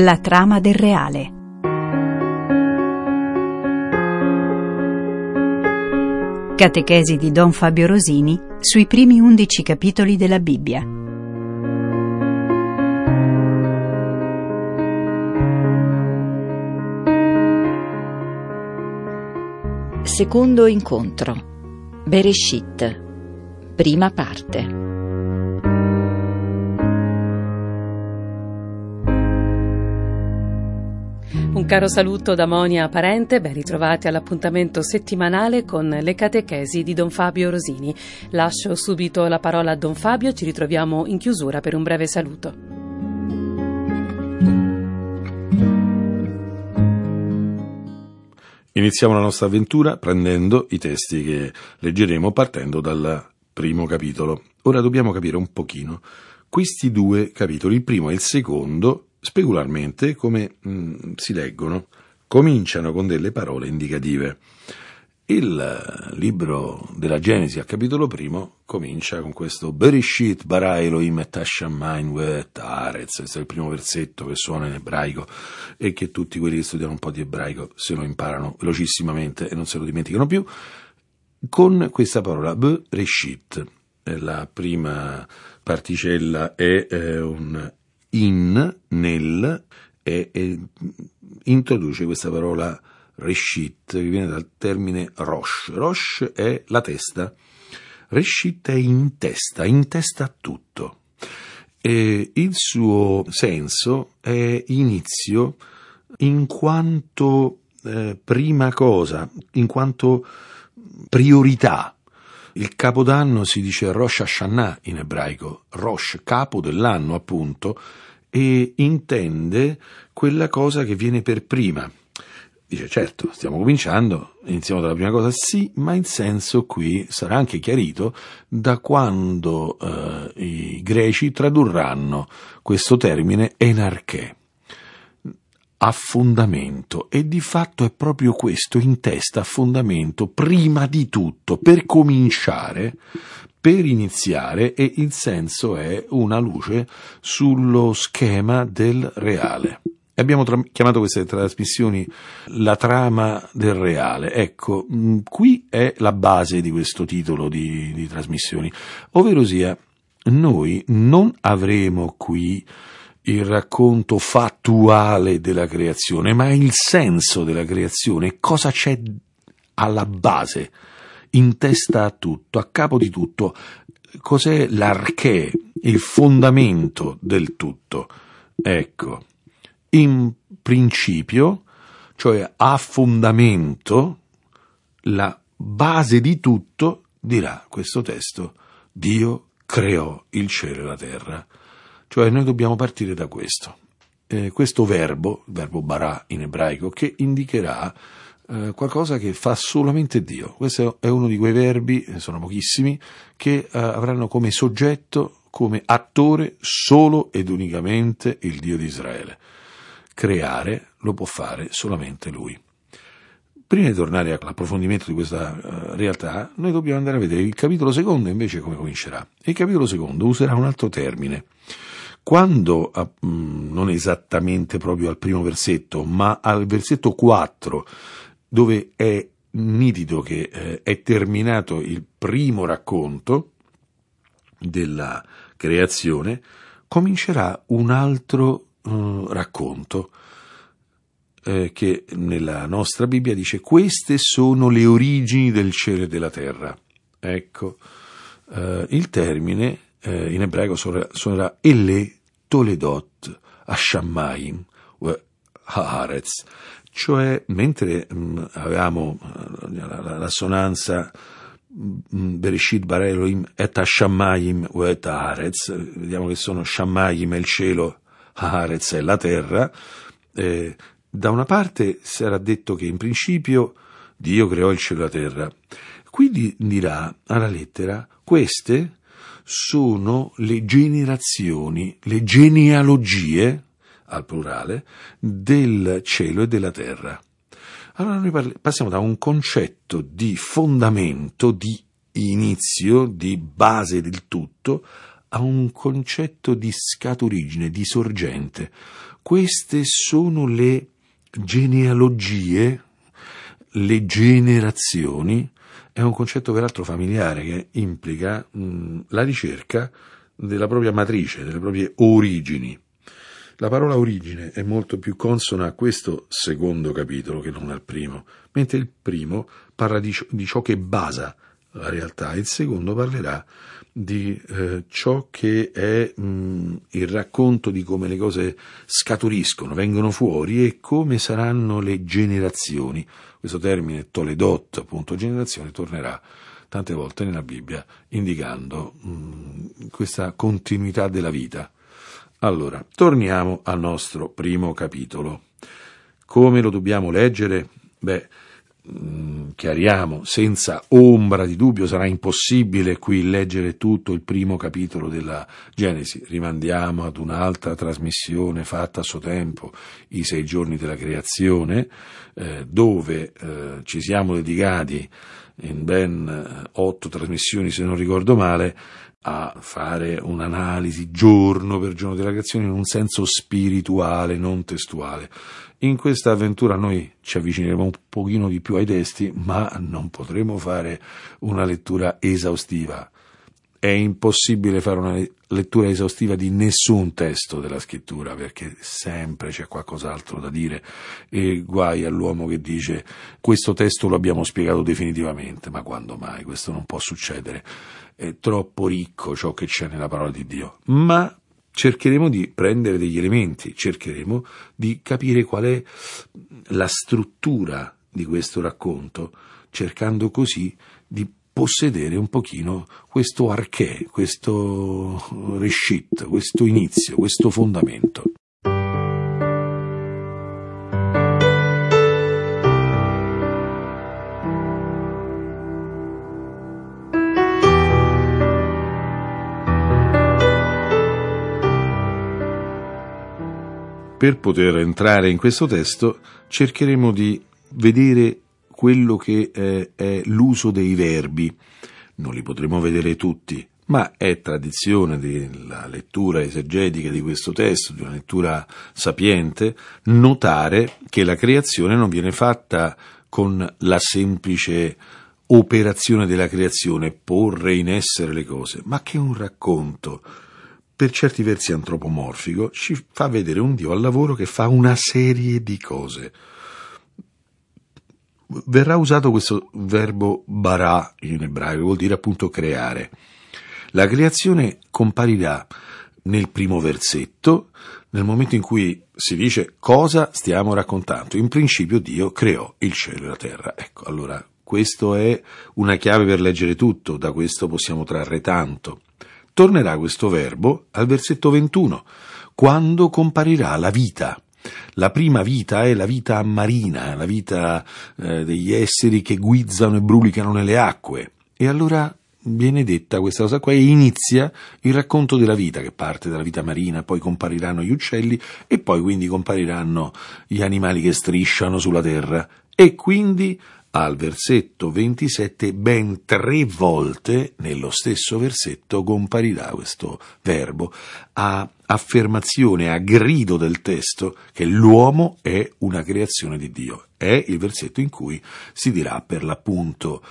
La trama del reale. Catechesi di Don Fabio Rosini sui primi undici capitoli della Bibbia. Secondo incontro. Bereshit. Prima parte. Caro saluto da Monia Parente, ben ritrovati all'appuntamento settimanale con le catechesi di Don Fabio Rosini. Lascio subito la parola a Don Fabio, ci ritroviamo in chiusura per un breve saluto. Iniziamo la nostra avventura prendendo i testi che leggeremo partendo dal primo capitolo. Ora dobbiamo capire un pochino questi due capitoli, il primo e il secondo, specularmente come mh, mm, si leggono. Cominciano con delle parole indicative. Il libro della Genesi, al capitolo primo, comincia con questo Bereshit bara Elohim et Hashamayim vet Arez, questo è il primo versetto che suona in ebraico e che tutti quelli che studiano un po' di ebraico se lo imparano velocissimamente e non se lo dimenticano più, con questa parola Bereshit. La prima particella è eh, un in, nel, e, e introduce questa parola Reshit, che viene dal termine Rosh. Rosh è la testa, Reshit è in testa, in testa a tutto. E il suo senso è inizio in quanto eh, prima cosa, in quanto priorità. Il capodanno si dice Rosh Hashanah in ebraico, Rosh, capo dell'anno appunto, e intende quella cosa che viene per prima. Dice certo, stiamo cominciando, iniziamo dalla prima cosa, sì, ma il senso qui sarà anche chiarito da quando eh, i greci tradurranno questo termine enarché a fondamento e di fatto è proprio questo in testa a fondamento prima di tutto per cominciare per iniziare e il senso è una luce sullo schema del reale. Abbiamo tra- chiamato queste trasmissioni la trama del reale. Ecco, mh, mm, qui è la base di questo titolo di, di trasmissioni, ovvero sia noi non avremo qui il racconto fattuale della creazione, ma il senso della creazione, cosa c'è alla base, in testa a tutto, a capo di tutto, cos'è l'arché, il fondamento del tutto. Ecco, in principio, cioè a fondamento, la base di tutto, dirà questo testo, Dio creò il cielo e la terra. Cioè noi dobbiamo partire da questo. Eh, questo verbo, il verbo bara in ebraico, che indicherà eh, qualcosa che fa solamente Dio. Questo è uno di quei verbi, sono pochissimi, che eh, avranno come soggetto, come attore solo ed unicamente il Dio di Israele. Creare lo può fare solamente Lui. Prima di tornare all'approfondimento di questa uh, realtà, noi dobbiamo andare a vedere il capitolo secondo invece come comincerà. Il capitolo secondo userà un altro termine quando, mm, non esattamente proprio al primo versetto, ma al versetto 4, dove è nitido che eh, è terminato il primo racconto della creazione, comincerà un altro uh, racconto eh, che nella nostra Bibbia dice queste sono le origini del cielo e della terra. Ecco, eh, il termine eh, in ebraico suonerà ele Toledot Hashamayim Haaretz, cioè mentre mh, mm, avevamo la, l'assonanza mm, Bereshit bara Elohim et Hashamayim et Haaretz, vediamo che sono Shamayim è il cielo, Haaretz è la terra, eh, da una parte si era detto che in principio Dio creò il cielo e la terra, quindi dirà alla lettera queste sono le generazioni, le genealogie, al plurale, del cielo e della terra. Allora noi parli, passiamo da un concetto di fondamento, di inizio, di base del tutto, a un concetto di scaturigine, di sorgente. Queste sono le genealogie, le generazioni, è un concetto peraltro familiare che implica mh, la ricerca della propria matrice, delle proprie origini. La parola origine è molto più consona a questo secondo capitolo che non al primo, mentre il primo parla di, di ciò che basa la realtà, il secondo parlerà di eh, ciò che è mh, il racconto di come le cose scaturiscono, vengono fuori e come saranno le generazioni. Questo termine Toledot, appunto generazione, tornerà tante volte nella Bibbia indicando mh, questa continuità della vita. Allora, torniamo al nostro primo capitolo. Come lo dobbiamo leggere? Beh, Mm, chiariamo, senza ombra di dubbio sarà impossibile qui leggere tutto il primo capitolo della Genesi, rimandiamo ad un'altra trasmissione fatta a suo tempo, i sei giorni della creazione, eh, dove eh, ci siamo dedicati in ben eh, otto trasmissioni, se non ricordo male, a fare un'analisi giorno per giorno della creazione in un senso spirituale, non testuale. In questa avventura noi ci avvicineremo un pochino di più ai testi, ma non potremo fare una lettura esaustiva. È impossibile fare una lettura esaustiva di nessun testo della scrittura perché sempre c'è qualcos'altro da dire e guai all'uomo che dice questo testo lo abbiamo spiegato definitivamente, ma quando mai? Questo non può succedere. È troppo ricco ciò che c'è nella parola di Dio. Ma cercheremo di prendere degli elementi, cercheremo di capire qual è la struttura di questo racconto, cercando così di possedere un pochino questo arché, questo reshit, questo inizio, questo fondamento. Per poter entrare in questo testo cercheremo di vedere quello che è, è l'uso dei verbi. Non li potremo vedere tutti, ma è tradizione della lettura esegetica di questo testo, di una lettura sapiente, notare che la creazione non viene fatta con la semplice operazione della creazione, porre in essere le cose, ma che un racconto per certi versi antropomorfico, ci fa vedere un Dio al lavoro che fa una serie di cose. Verrà usato questo verbo bara in ebraico, vuol dire appunto creare. La creazione comparirà nel primo versetto, nel momento in cui si dice cosa stiamo raccontando. In principio Dio creò il cielo e la terra. Ecco, allora, questo è una chiave per leggere tutto, da questo possiamo trarre tanto tornerà questo verbo al versetto 21, quando comparirà la vita. La prima vita è la vita marina, la vita eh, degli esseri che guizzano e brulicano nelle acque. E allora viene detta questa cosa qua e inizia il racconto della vita che parte dalla vita marina, poi compariranno gli uccelli e poi quindi compariranno gli animali che strisciano sulla terra e quindi al versetto 27 ben tre volte nello stesso versetto comparirà questo verbo a affermazione, a grido del testo che l'uomo è una creazione di Dio. È il versetto in cui si dirà per l'appunto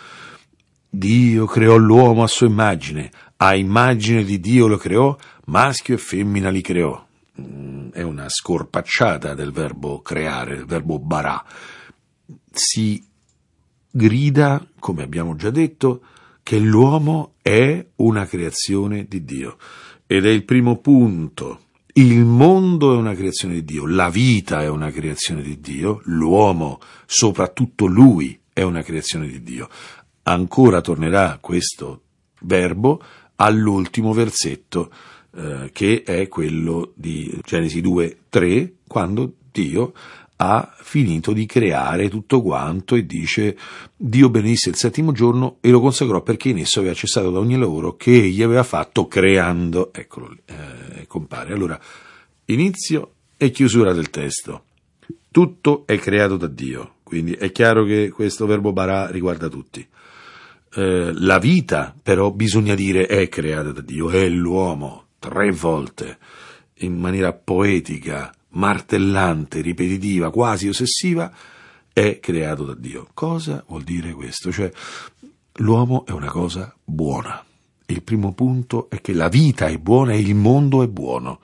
Dio creò l'uomo a sua immagine, a immagine di Dio lo creò, maschio e femmina li creò. Mm, è una scorpacciata del verbo creare, del verbo barà. Si grida, come abbiamo già detto, che l'uomo è una creazione di Dio. Ed è il primo punto. Il mondo è una creazione di Dio, la vita è una creazione di Dio, l'uomo, soprattutto lui, è una creazione di Dio. Ancora tornerà questo verbo all'ultimo versetto, eh, che è quello di Genesi 2, 3, quando Dio ha finito di creare tutto quanto e dice Dio benedisse il settimo giorno e lo consacrò perché in esso aveva cessato da ogni lavoro che egli aveva fatto creando. Eccolo, eh, compare. Allora, inizio e chiusura del testo. Tutto è creato da Dio, quindi è chiaro che questo verbo barà riguarda tutti. eh, la vita, però bisogna dire è creata da Dio, è l'uomo, tre volte, in maniera poetica, martellante, ripetitiva, quasi ossessiva, è creato da Dio. Cosa vuol dire questo? Cioè, l'uomo è una cosa buona. Il primo punto è che la vita è buona e il mondo è buono.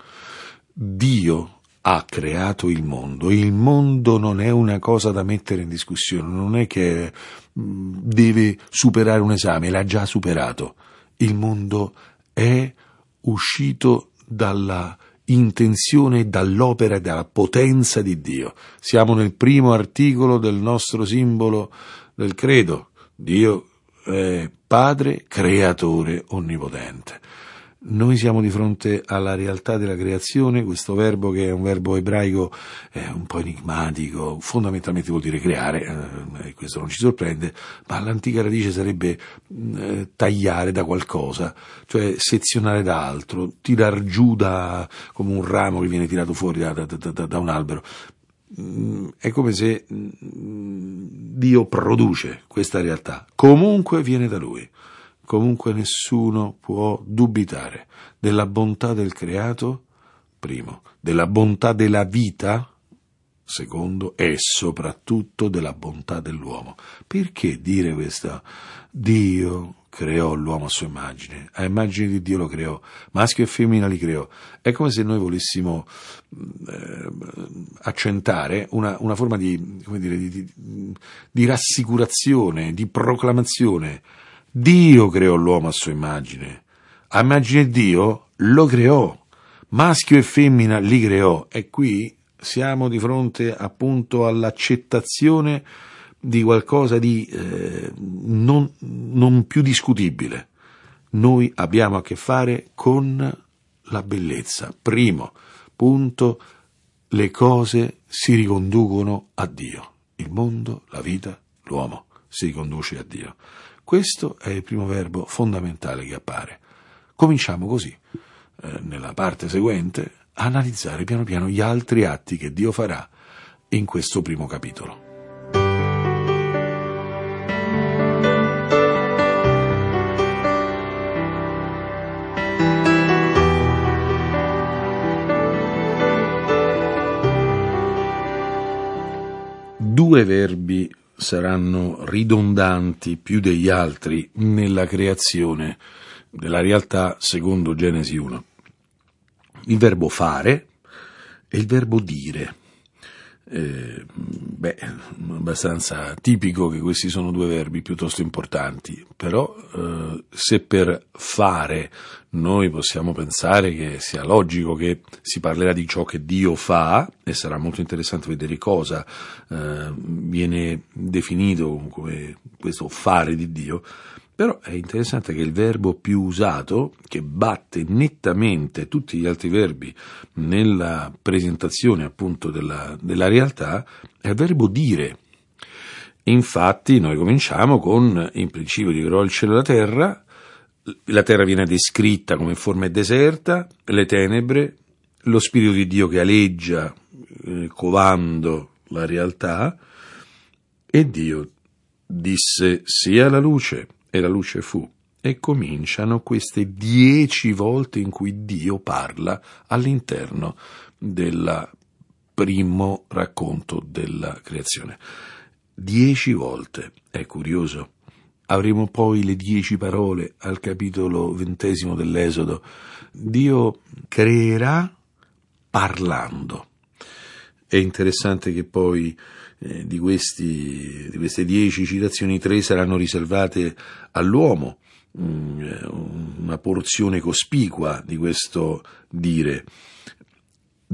Dio ha creato il mondo. Il mondo non è una cosa da mettere in discussione, non è che mm, deve superare un esame, l'ha già superato. Il mondo è uscito dalla intenzione, dall'opera e dalla potenza di Dio. Siamo nel primo articolo del nostro simbolo del credo. Dio è Padre, creatore onnipotente. Noi siamo di fronte alla realtà della creazione, questo verbo che è un verbo ebraico è un po' enigmatico, fondamentalmente vuol dire creare, eh, questo non ci sorprende, ma l'antica radice sarebbe mm, eh, tagliare da qualcosa, cioè sezionare da altro, tirar giù da, come un ramo che viene tirato fuori da, da, da, da un albero. Mm, è come se mm, Dio produce questa realtà, comunque viene da Lui comunque nessuno può dubitare della bontà del creato, primo, della bontà della vita, secondo, e soprattutto della bontà dell'uomo. Perché dire questo? Dio creò l'uomo a sua immagine, a immagine di Dio lo creò, maschio e femmina li creò. È come se noi volessimo eh, accentare una, una forma di, dire, di, di, di rassicurazione, di proclamazione Dio creò l'uomo a sua immagine. A immagine di Dio lo creò. Maschio e femmina li creò. E qui siamo di fronte appunto all'accettazione di qualcosa di eh, non, non più discutibile. Noi abbiamo a che fare con la bellezza. Primo punto, le cose si riconducono a Dio. Il mondo, la vita, l'uomo si riconduce a Dio. Questo è il primo verbo fondamentale che appare. Cominciamo così, eh, nella parte seguente, a analizzare piano piano gli altri atti che Dio farà in questo primo capitolo. Due verbi saranno ridondanti più degli altri nella creazione della realtà secondo Genesi 1. Il verbo fare e il verbo dire. Eh, beh, abbastanza tipico che questi sono due verbi piuttosto importanti, però eh, se per fare noi possiamo pensare che sia logico che si parlerà di ciò che Dio fa, e sarà molto interessante vedere cosa eh, viene definito come questo fare di Dio, però è interessante che il verbo più usato, che batte nettamente tutti gli altri verbi nella presentazione appunto della, della realtà, è il verbo dire. Infatti noi cominciamo con in principio di il cielo e la terra, la terra viene descritta come forma deserta, le tenebre, lo Spirito di Dio che aleggia, eh, covando la realtà, e Dio disse sia la luce e la luce fu. E cominciano queste dieci volte in cui Dio parla all'interno del primo racconto della creazione. Dieci volte, è curioso. Avremo poi le dieci parole al capitolo ventesimo dell'Esodo. Dio creerà parlando. È interessante che poi eh, di, questi, di, queste dieci citazioni, tre saranno riservate all'uomo, mm, eh, una porzione cospicua di questo dire.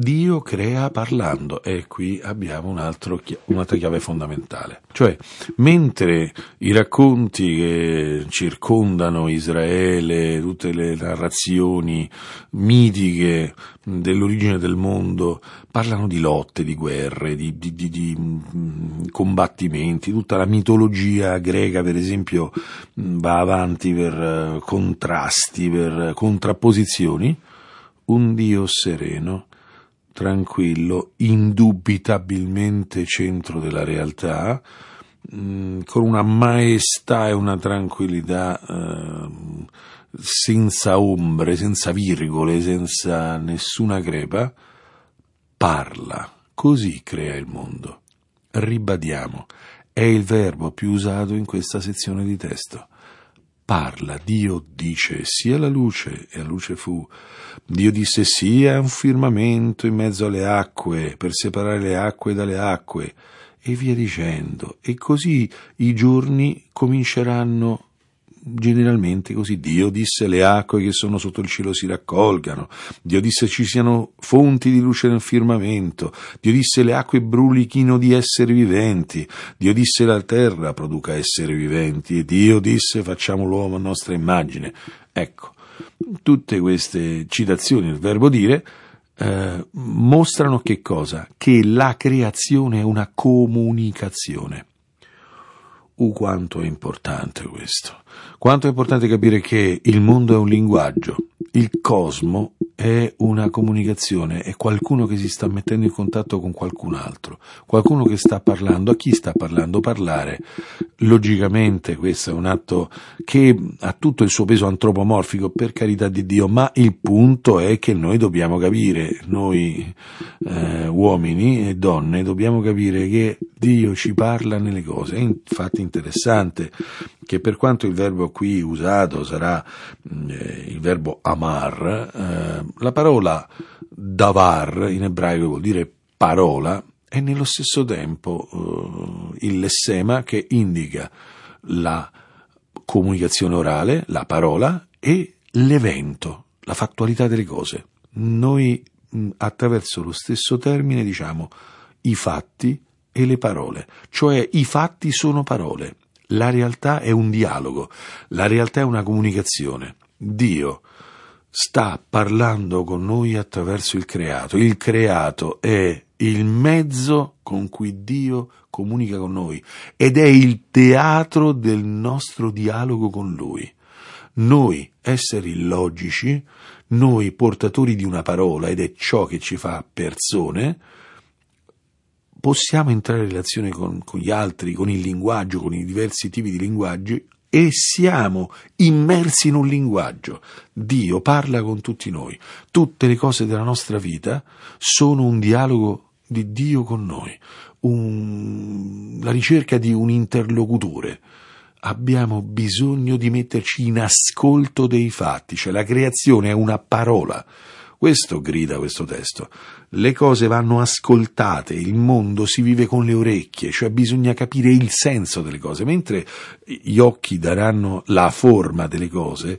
Dio crea parlando e qui abbiamo un altro, un'altra chiave fondamentale. Cioè, mentre i racconti che circondano Israele, tutte le narrazioni mitiche dell'origine del mondo, parlano di lotte, di guerre, di, di, di, di mm, combattimenti, tutta la mitologia greca, per esempio, va avanti per eh, contrasti, per contrapposizioni, un Dio sereno tranquillo, indubitabilmente centro della realtà, mh, con una maestà e una tranquillità eh, senza ombre, senza virgole, senza nessuna crepa, parla, così crea il mondo. Ribadiamo, è il verbo più usato in questa sezione di testo parla, Dio dice sia la luce e la luce fu. Dio disse sia un firmamento in mezzo alle acque per separare le acque dalle acque e via dicendo. E così i giorni cominceranno generalmente così. Dio disse le acque che sono sotto il cielo si raccolgano. Dio disse ci siano fonti di luce nel firmamento. Dio disse le acque brulichino di esseri viventi. Dio disse la terra produca esseri viventi. E Dio disse facciamo l'uomo a nostra immagine. Ecco, tutte queste citazioni del verbo dire eh, mostrano che cosa? Che la creazione è una comunicazione. Uh, quanto è importante questo. Quanto è importante capire che il mondo è un linguaggio, il cosmo è una comunicazione, è qualcuno che si sta mettendo in contatto con qualcun altro, qualcuno che sta parlando, a chi sta parlando? Parlare. Logicamente questo è un atto che ha tutto il suo peso antropomorfico, per carità di Dio, ma il punto è che noi dobbiamo capire, noi eh, uomini e donne, dobbiamo capire che Dio ci parla nelle cose. È infatti interessante che per quanto il verbo qui usato sarà eh, il verbo amar, eh, la parola davar in ebraico vuol dire parola e nello stesso tempo eh, il lessema che indica la comunicazione orale, la parola e l'evento, la fattualità delle cose. Noi attraverso lo stesso termine diciamo i fatti e le parole, cioè i fatti sono parole, la realtà è un dialogo, la realtà è una comunicazione. Dio sta parlando con noi attraverso il creato. Il creato è il mezzo con cui Dio comunica con noi ed è il teatro del nostro dialogo con Lui. Noi, esseri logici, noi portatori di una parola, ed è ciò che ci fa persone, possiamo entrare in relazione con, con gli altri, con il linguaggio, con i diversi tipi di linguaggi e siamo immersi in un linguaggio. Dio parla con tutti noi. Tutte le cose della nostra vita sono un dialogo di Dio con noi, un, la ricerca di un interlocutore. Abbiamo bisogno di metterci in ascolto dei fatti, cioè la creazione è una parola. Questo grida questo testo. Le cose vanno ascoltate, il mondo si vive con le orecchie, cioè bisogna capire il senso delle cose, mentre gli occhi daranno la forma delle cose,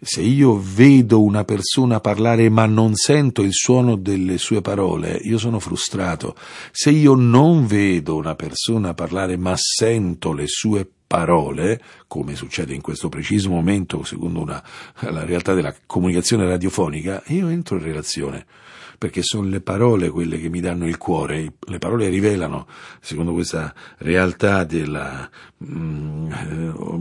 se io vedo una persona parlare ma non sento il suono delle sue parole, io sono frustrato. Se io non vedo una persona parlare ma sento le sue parole, parole, come succede in questo preciso momento, secondo una, la realtà della comunicazione radiofonica, io entro in relazione perché sono le parole quelle che mi danno il cuore, le parole rivelano, secondo questa realtà della mm,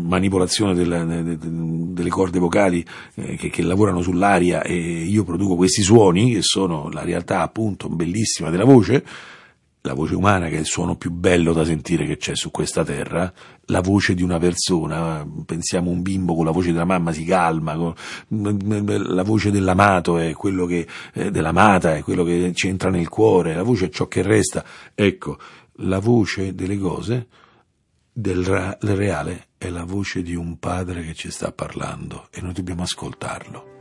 manipolazione della, de, de, delle corde vocali eh, che, che, lavorano sull'aria e io produco questi suoni, che sono la realtà appunto bellissima della voce, la voce umana che è il suono più bello da sentire che c'è su questa terra, la voce di una persona, pensiamo un bimbo con la voce della mamma si calma, la voce dell'amato è quello che, eh, dell'amata è quello che ci entra nel cuore, la voce è ciò che resta, ecco, la voce delle cose, del reale, è la voce di un padre che ci sta parlando e noi dobbiamo ascoltarlo.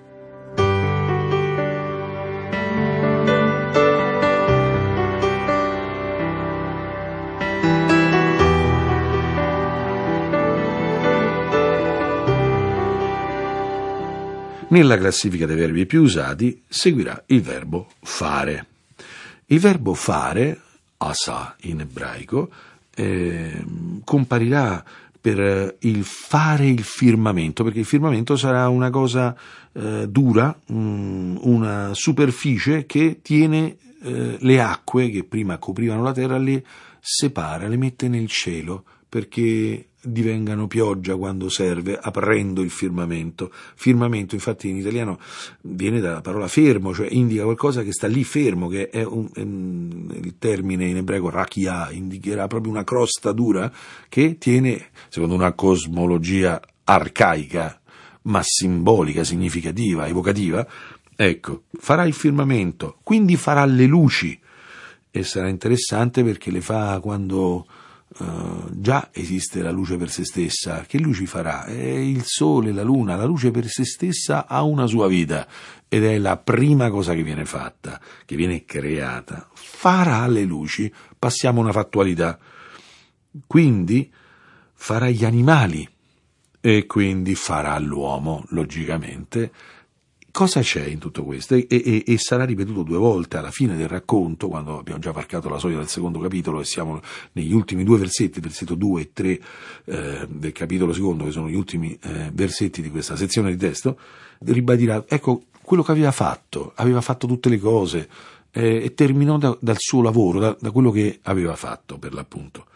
Nella classifica dei verbi più usati seguirà il verbo fare. Il verbo fare, asa in ebraico, eh, comparirà per il fare il firmamento, perché il firmamento sarà una cosa eh, dura, mh, mm, una superficie che tiene eh, le acque che prima coprivano la terra, le separa, le mette nel cielo, perché divengano pioggia quando serve, aprendo il firmamento. Firmamento, infatti, in italiano viene dalla parola fermo, cioè indica qualcosa che sta lì fermo, che è, un, è il termine in ebraico rakia, indicherà proprio una crosta dura che tiene, secondo una cosmologia arcaica, ma simbolica, significativa, evocativa, ecco, farà il firmamento, quindi farà le luci e sarà interessante perché le fa quando uh, già esiste la luce per se stessa. Che luci farà? È il sole, la luna, la luce per se stessa ha una sua vita ed è la prima cosa che viene fatta, che viene creata. Farà le luci, passiamo a una fattualità. Quindi farà gli animali e quindi farà l'uomo, logicamente, Cosa c'è in tutto questo? E, e, e, sarà ripetuto due volte alla fine del racconto, quando abbiamo già varcato la soglia del secondo capitolo e siamo negli ultimi due versetti, versetto 2 e 3 eh, del capitolo secondo, che sono gli ultimi eh, versetti di questa sezione di testo, ribadirà, ecco, quello che aveva fatto, aveva fatto tutte le cose eh, e terminò da, dal suo lavoro, da, da quello che aveva fatto per l'appunto.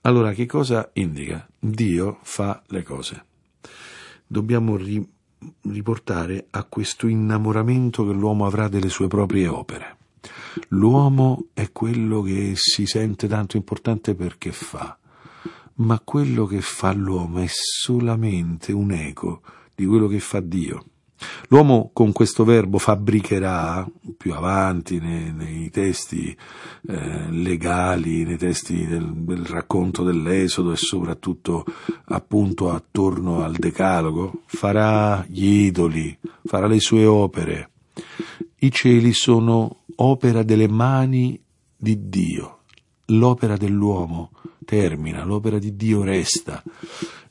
Allora, che cosa indica? Dio fa le cose. Dobbiamo ri- riportare a questo innamoramento che l'uomo avrà delle sue proprie opere. L'uomo è quello che si sente tanto importante perché fa, ma quello che fa l'uomo è solamente un eco di quello che fa Dio. L'uomo con questo verbo fabbricherà più avanti nei, nei testi eh, legali, nei testi del, del, racconto dell'Esodo e soprattutto appunto attorno al Decalogo, farà gli idoli, farà le sue opere. I cieli sono opera delle mani di Dio, l'opera dell'uomo termina, l'opera di Dio resta.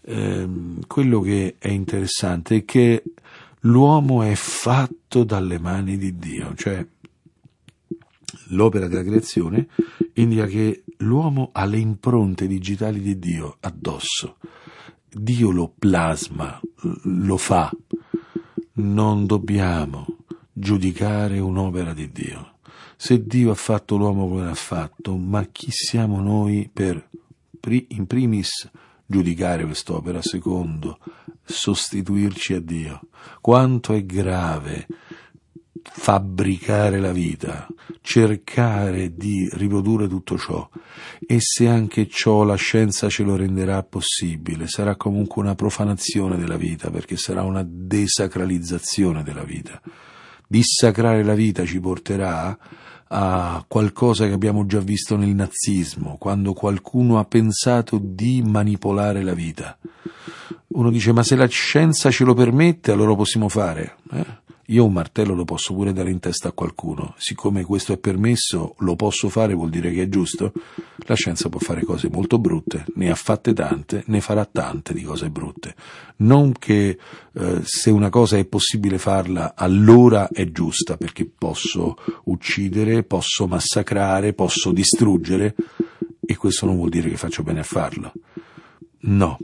Eh, quello che è interessante è che l'uomo è fatto dalle mani di Dio, cioè l'opera della creazione indica che l'uomo ha le impronte digitali di Dio addosso. Dio lo plasma, lo fa. Non dobbiamo giudicare un'opera di Dio. Se Dio ha fatto l'uomo come l'ha fatto, ma chi siamo noi per, in primis, giudicare quest'opera, secondo, sostituirci a Dio. Quanto è grave fabbricare la vita, cercare di riprodurre tutto ciò e se anche ciò la scienza ce lo renderà possibile, sarà comunque una profanazione della vita perché sarà una desacralizzazione della vita. Dissacrare la vita ci porterà a qualcosa che abbiamo già visto nel nazismo, quando qualcuno ha pensato di manipolare la vita. Uno dice, ma se la scienza ce lo permette, allora lo possiamo fare. Eh? Io un martello lo posso pure dare in testa a qualcuno. Siccome questo è permesso, lo posso fare, vuol dire che è giusto. La scienza può fare cose molto brutte, ne ha fatte tante, ne farà tante di cose brutte. Non che eh, se una cosa è possibile farla, allora è giusta, perché posso uccidere, posso massacrare, posso distruggere, e questo non vuol dire che faccio bene a farlo. No,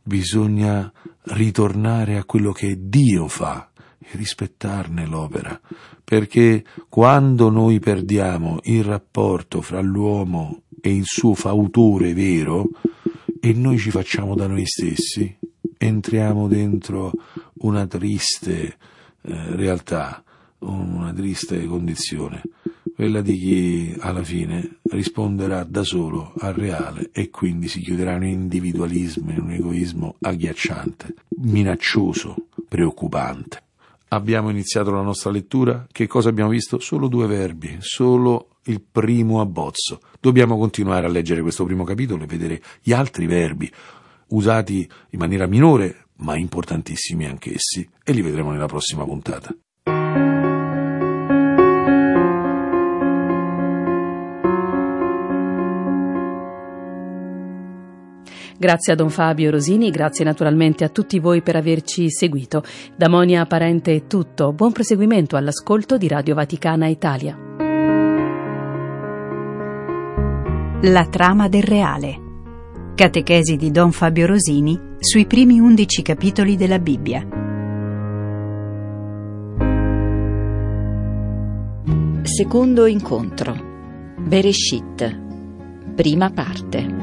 bisogna ritornare a quello che Dio fa e rispettarne l'opera, perché quando noi perdiamo il rapporto fra l'uomo e il suo fautore vero e noi ci facciamo da noi stessi, entriamo dentro una triste eh, realtà, una triste condizione, quella di chi alla fine risponderà da solo al reale e quindi si chiuderà in un individualismo, in un egoismo agghiacciante, minaccioso, preoccupante. Abbiamo iniziato la nostra lettura, che cosa abbiamo visto? Solo due verbi, solo il primo abbozzo. Dobbiamo continuare a leggere questo primo capitolo e vedere gli altri verbi, usati in maniera minore, ma importantissimi anch'essi, e li vedremo nella prossima puntata. Grazie a Don Fabio Rosini, grazie naturalmente a tutti voi per averci seguito. Da Monia Parente è tutto, buon proseguimento all'ascolto di Radio Vaticana Italia. La trama del reale. Catechesi di Don Fabio Rosini sui primi undici capitoli della Bibbia. Secondo incontro. Bereshit. Prima parte.